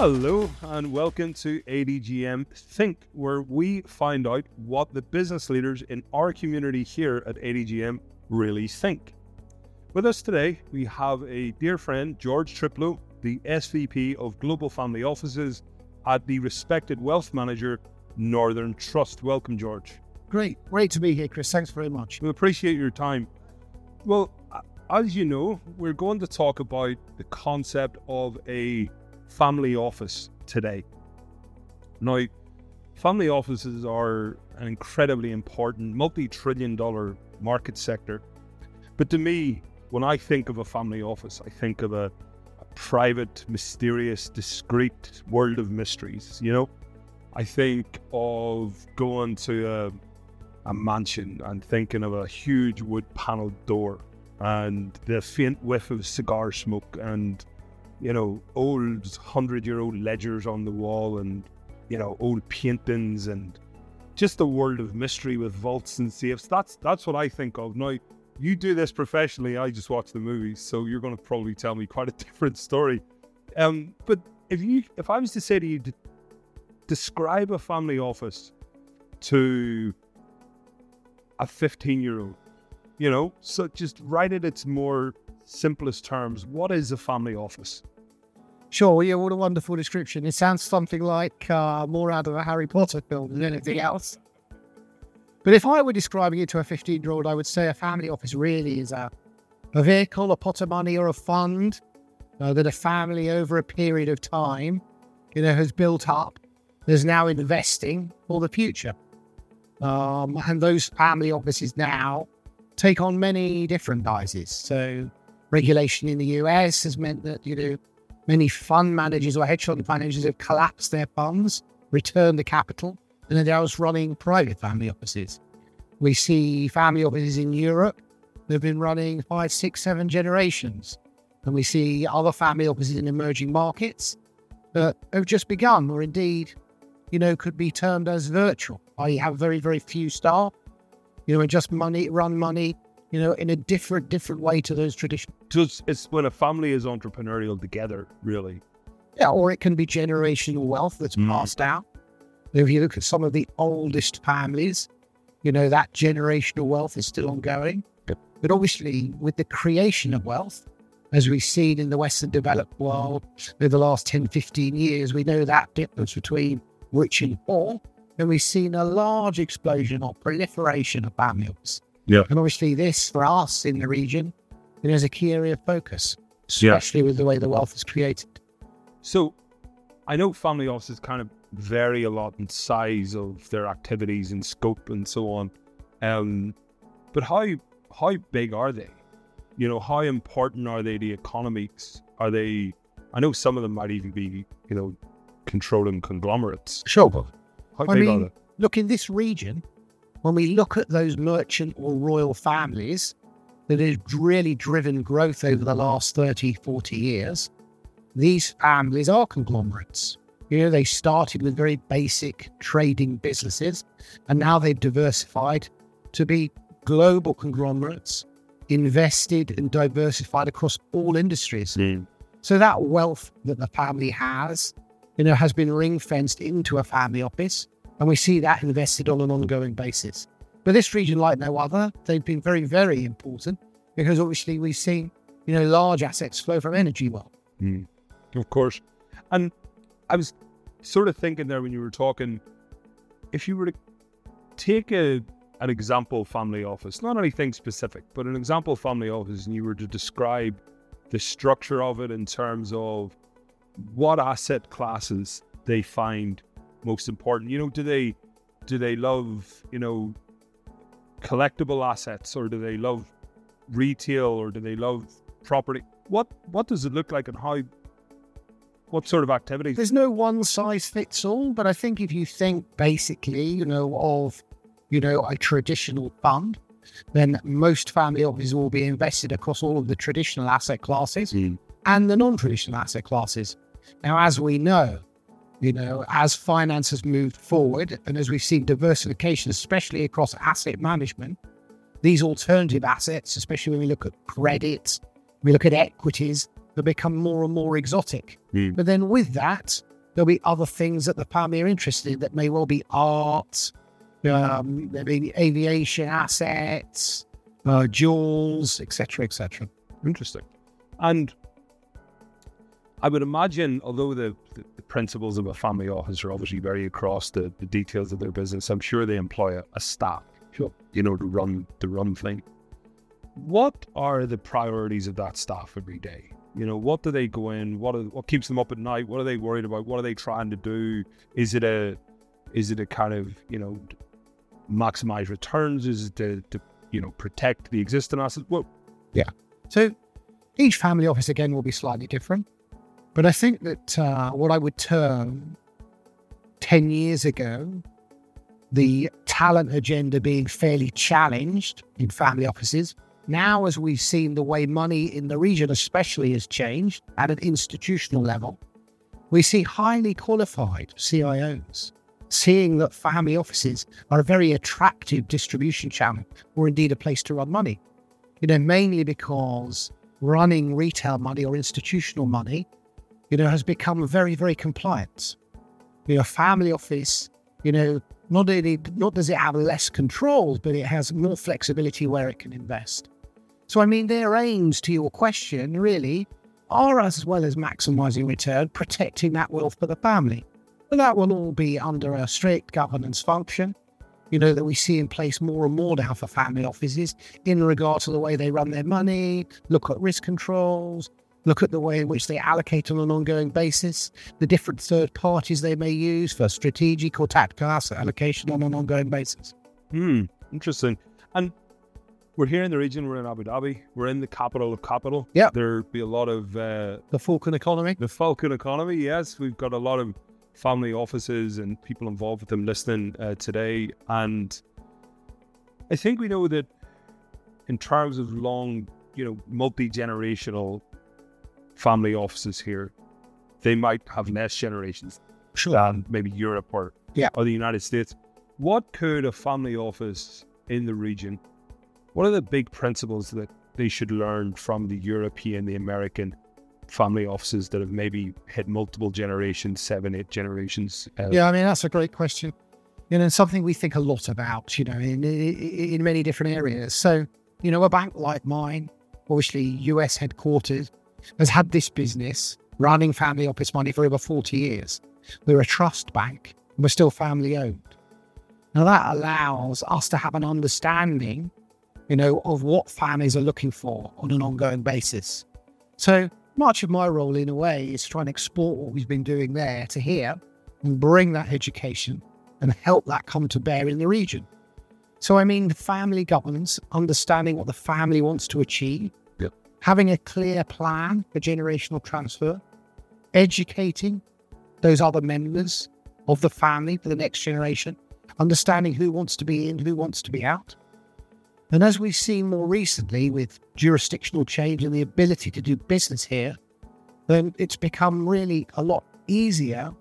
Hello and welcome to ADGM Think, where we find out what the business leaders in our community here at ADGM really think. With us today, we have a dear friend, George Triplow, the SVP of Global Family Offices at the respected wealth manager, Northern Trust. Welcome, George. Great. Great to be here, Chris. Thanks very much. We appreciate your time. Well, as you know, we're going to talk about the concept of a family office today. Now, family offices are an incredibly important multi trillion dollar market sector. But to me, when I think of a family office, I think of a, a private, mysterious, discreet world of mysteries, you know? I think of going to a, a mansion and thinking of a huge wood paneled door and the faint whiff of cigar smoke and you know old hundred year old ledgers on the wall and you know old paintings and just a world of mystery with vaults and safes. That's that's what i think of. Now you do this professionally i just watch the movies so you're going to probably tell me quite a different story. Um but if you if i was to say to you describe a family office to a 15 year old you know so just write it its more simplest terms what is a family office Sure, yeah, what a wonderful description. It sounds something like uh, more out of a Harry Potter film than anything else. But if I were describing it to a 15 year old, I would say a family office really is a, a vehicle, a pot of money, or a fund uh, that a family over a period of time, you know, has built up, is now investing for the future. Um, and those family offices now take on many different guises. So, regulation in the US has meant that, you know, Many fund managers or hedge fund managers have collapsed their funds, returned the capital, and are now running private family offices. We see family offices in Europe that have been running five, six, seven generations. And we see other family offices in emerging markets that have just begun, or indeed, you know, could be termed as virtual, I have very, very few staff, you know, and just money, run money you know, in a different, different way to those traditions. So it's, it's when a family is entrepreneurial together, really. Yeah, or it can be generational wealth that's mm. passed down. If you look at some of the oldest families, you know, that generational wealth is still ongoing. But obviously, with the creation of wealth, as we've seen in the Western developed world over the last 10, 15 years, we know that difference between rich and poor. And we've seen a large explosion or proliferation of families. Yeah. And obviously, this for us in the region, it is a key area of focus, especially yeah. with the way the wealth is created. So, I know family offices kind of vary a lot in size of their activities and scope and so on. Um, but how how big are they? You know, how important are they to economies? Are they? I know some of them might even be, you know, controlling conglomerates. Sure. How I big mean, are they? Look, in this region, when we look at those merchant or royal families that have really driven growth over the last 30, 40 years, these families are conglomerates. You know, they started with very basic trading businesses and now they've diversified to be global conglomerates, invested and diversified across all industries. Mm. So that wealth that the family has, you know, has been ring fenced into a family office and we see that invested on an ongoing basis. But this region, like no other, they've been very, very important because obviously we've seen, you know, large assets flow from energy well. Mm, of course. And I was sort of thinking there when you were talking, if you were to take a an example family office, not anything specific, but an example family office, and you were to describe the structure of it in terms of what asset classes they find most important? You know, do they do they love you know collectible assets or do they love retail or do they love property? What what does it look like and how? What sort of activities? There's no one size fits all, but I think if you think basically, you know, of you know a traditional fund, then most family offices will be invested across all of the traditional asset classes mm. and the non-traditional asset classes. Now, as we know, you know, as finance has moved forward and as we've seen diversification, especially across asset management, these alternative assets, especially when we look at credit, we look at equities, they become more and more exotic. Mm. But then with that, There'll be other things that the family are interested in that may well be art, um, there may be aviation assets, uh, jewels, etc., etc. Interesting. And I would imagine, although the, the, principles of a family office are obviously very across the, the details of their business, I'm sure they employ a, a staff, sure. you know, to run to run thing. What are the priorities of that staff every day? You know, what do they go in? What are, what keeps them up at night? What are they worried about? What are they trying to do? Is it a is it a kind of you know maximize returns? Is it to, to you know protect the existing assets? Well, yeah. So each family office again will be slightly different, but I think that uh, what I would term ten years ago, the talent agenda being fairly challenged in family offices now, as we've seen the way money in the region, especially, has changed at an institutional level, we see highly qualified CIOs seeing that family offices are a very attractive distribution channel or indeed a place to run money. You know, mainly because running retail money or institutional money, you know, has become very, very compliant. You know, family office, you know, not only not does it have less controls, but it has more flexibility where it can invest. So, I mean, their aims to your question really are as well as maximizing return, protecting that wealth for the family. But that will all be under a strict governance function, you know, that we see in place more and more now for family offices in regard to the way they run their money, look at risk controls, look at the way in which they allocate on an ongoing basis, the different third parties they may use for strategic or tactical asset allocation on an ongoing basis. Hmm, interesting. And we're here in the region. We're in Abu Dhabi. We're in the capital of capital. Yeah. There'll be a lot of uh, the Falcon economy. The Falcon economy. Yes, we've got a lot of family offices and people involved with them listening uh, today, and I think we know that in terms of long, you know, multi generational family offices here, they might have less generations sure. than maybe Europe or yeah. or the United States. What could a family office in the region what are the big principles that they should learn from the European, the American family offices that have maybe hit multiple generations, seven, eight generations? Uh, yeah, I mean, that's a great question. You know, something we think a lot about, you know, in, in many different areas. So, you know, a bank like mine, obviously US headquartered, has had this business running family office money for over 40 years. We're a trust bank and we're still family owned. Now, that allows us to have an understanding you know, of what families are looking for on an ongoing basis. So much of my role, in a way, is trying to try and export what we've been doing there to here and bring that education and help that come to bear in the region. So, I mean, the family governance, understanding what the family wants to achieve. Having a clear plan for generational transfer, educating those other members of the family for the next generation, understanding who wants to be in, who wants to be out, and as we've seen more recently with jurisdictional change and the ability to do business here, then it's become really a lot easier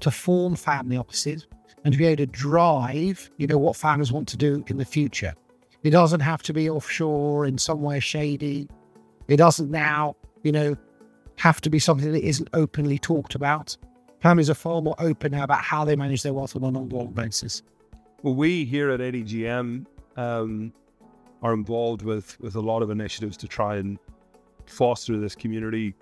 to form family offices and to be able to drive, you know, what families want to do in the future. It doesn't have to be offshore in somewhere shady. It doesn't now, you know, have to be something that isn't openly talked about. Families are far more open now about how they manage their wealth on an ongoing basis. Well, we here at ADGM um, are involved with with a lot of initiatives to try and foster this community.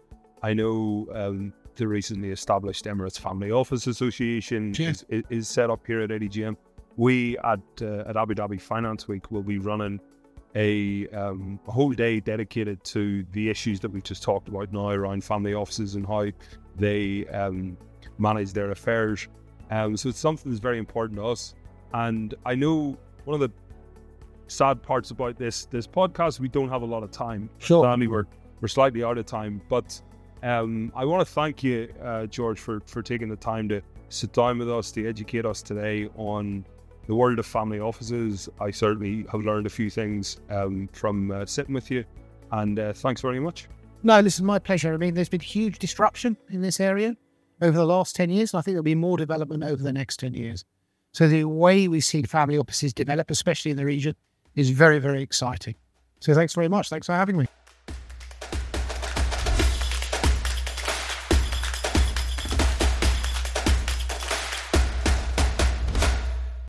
I know um, the recently established Emirates Family Office Association yeah. is, is, set up here at ADGM. We at uh, at Abu Dhabi Finance Week will be running a, um, a, whole day dedicated to the issues that we've just talked about now around family offices and how they um, manage their affairs. Um, so it's something that's very important to us. And I know one of the sad parts about this this podcast. We don't have a lot of time. Sure. Stanley, we're we're slightly out of time, but um, I want to thank you, uh, George, for for taking the time to sit down with us to educate us today on the world of family offices. I certainly have learned a few things um, from uh, sitting with you, and uh, thanks very much. No, listen, my pleasure. I mean, there's been huge disruption in this area over the last 10 years, and I think there'll be more development over the next 10 years. So the way we see family offices develop, especially in the region, is very, very exciting. So thanks very much. Thanks for having me.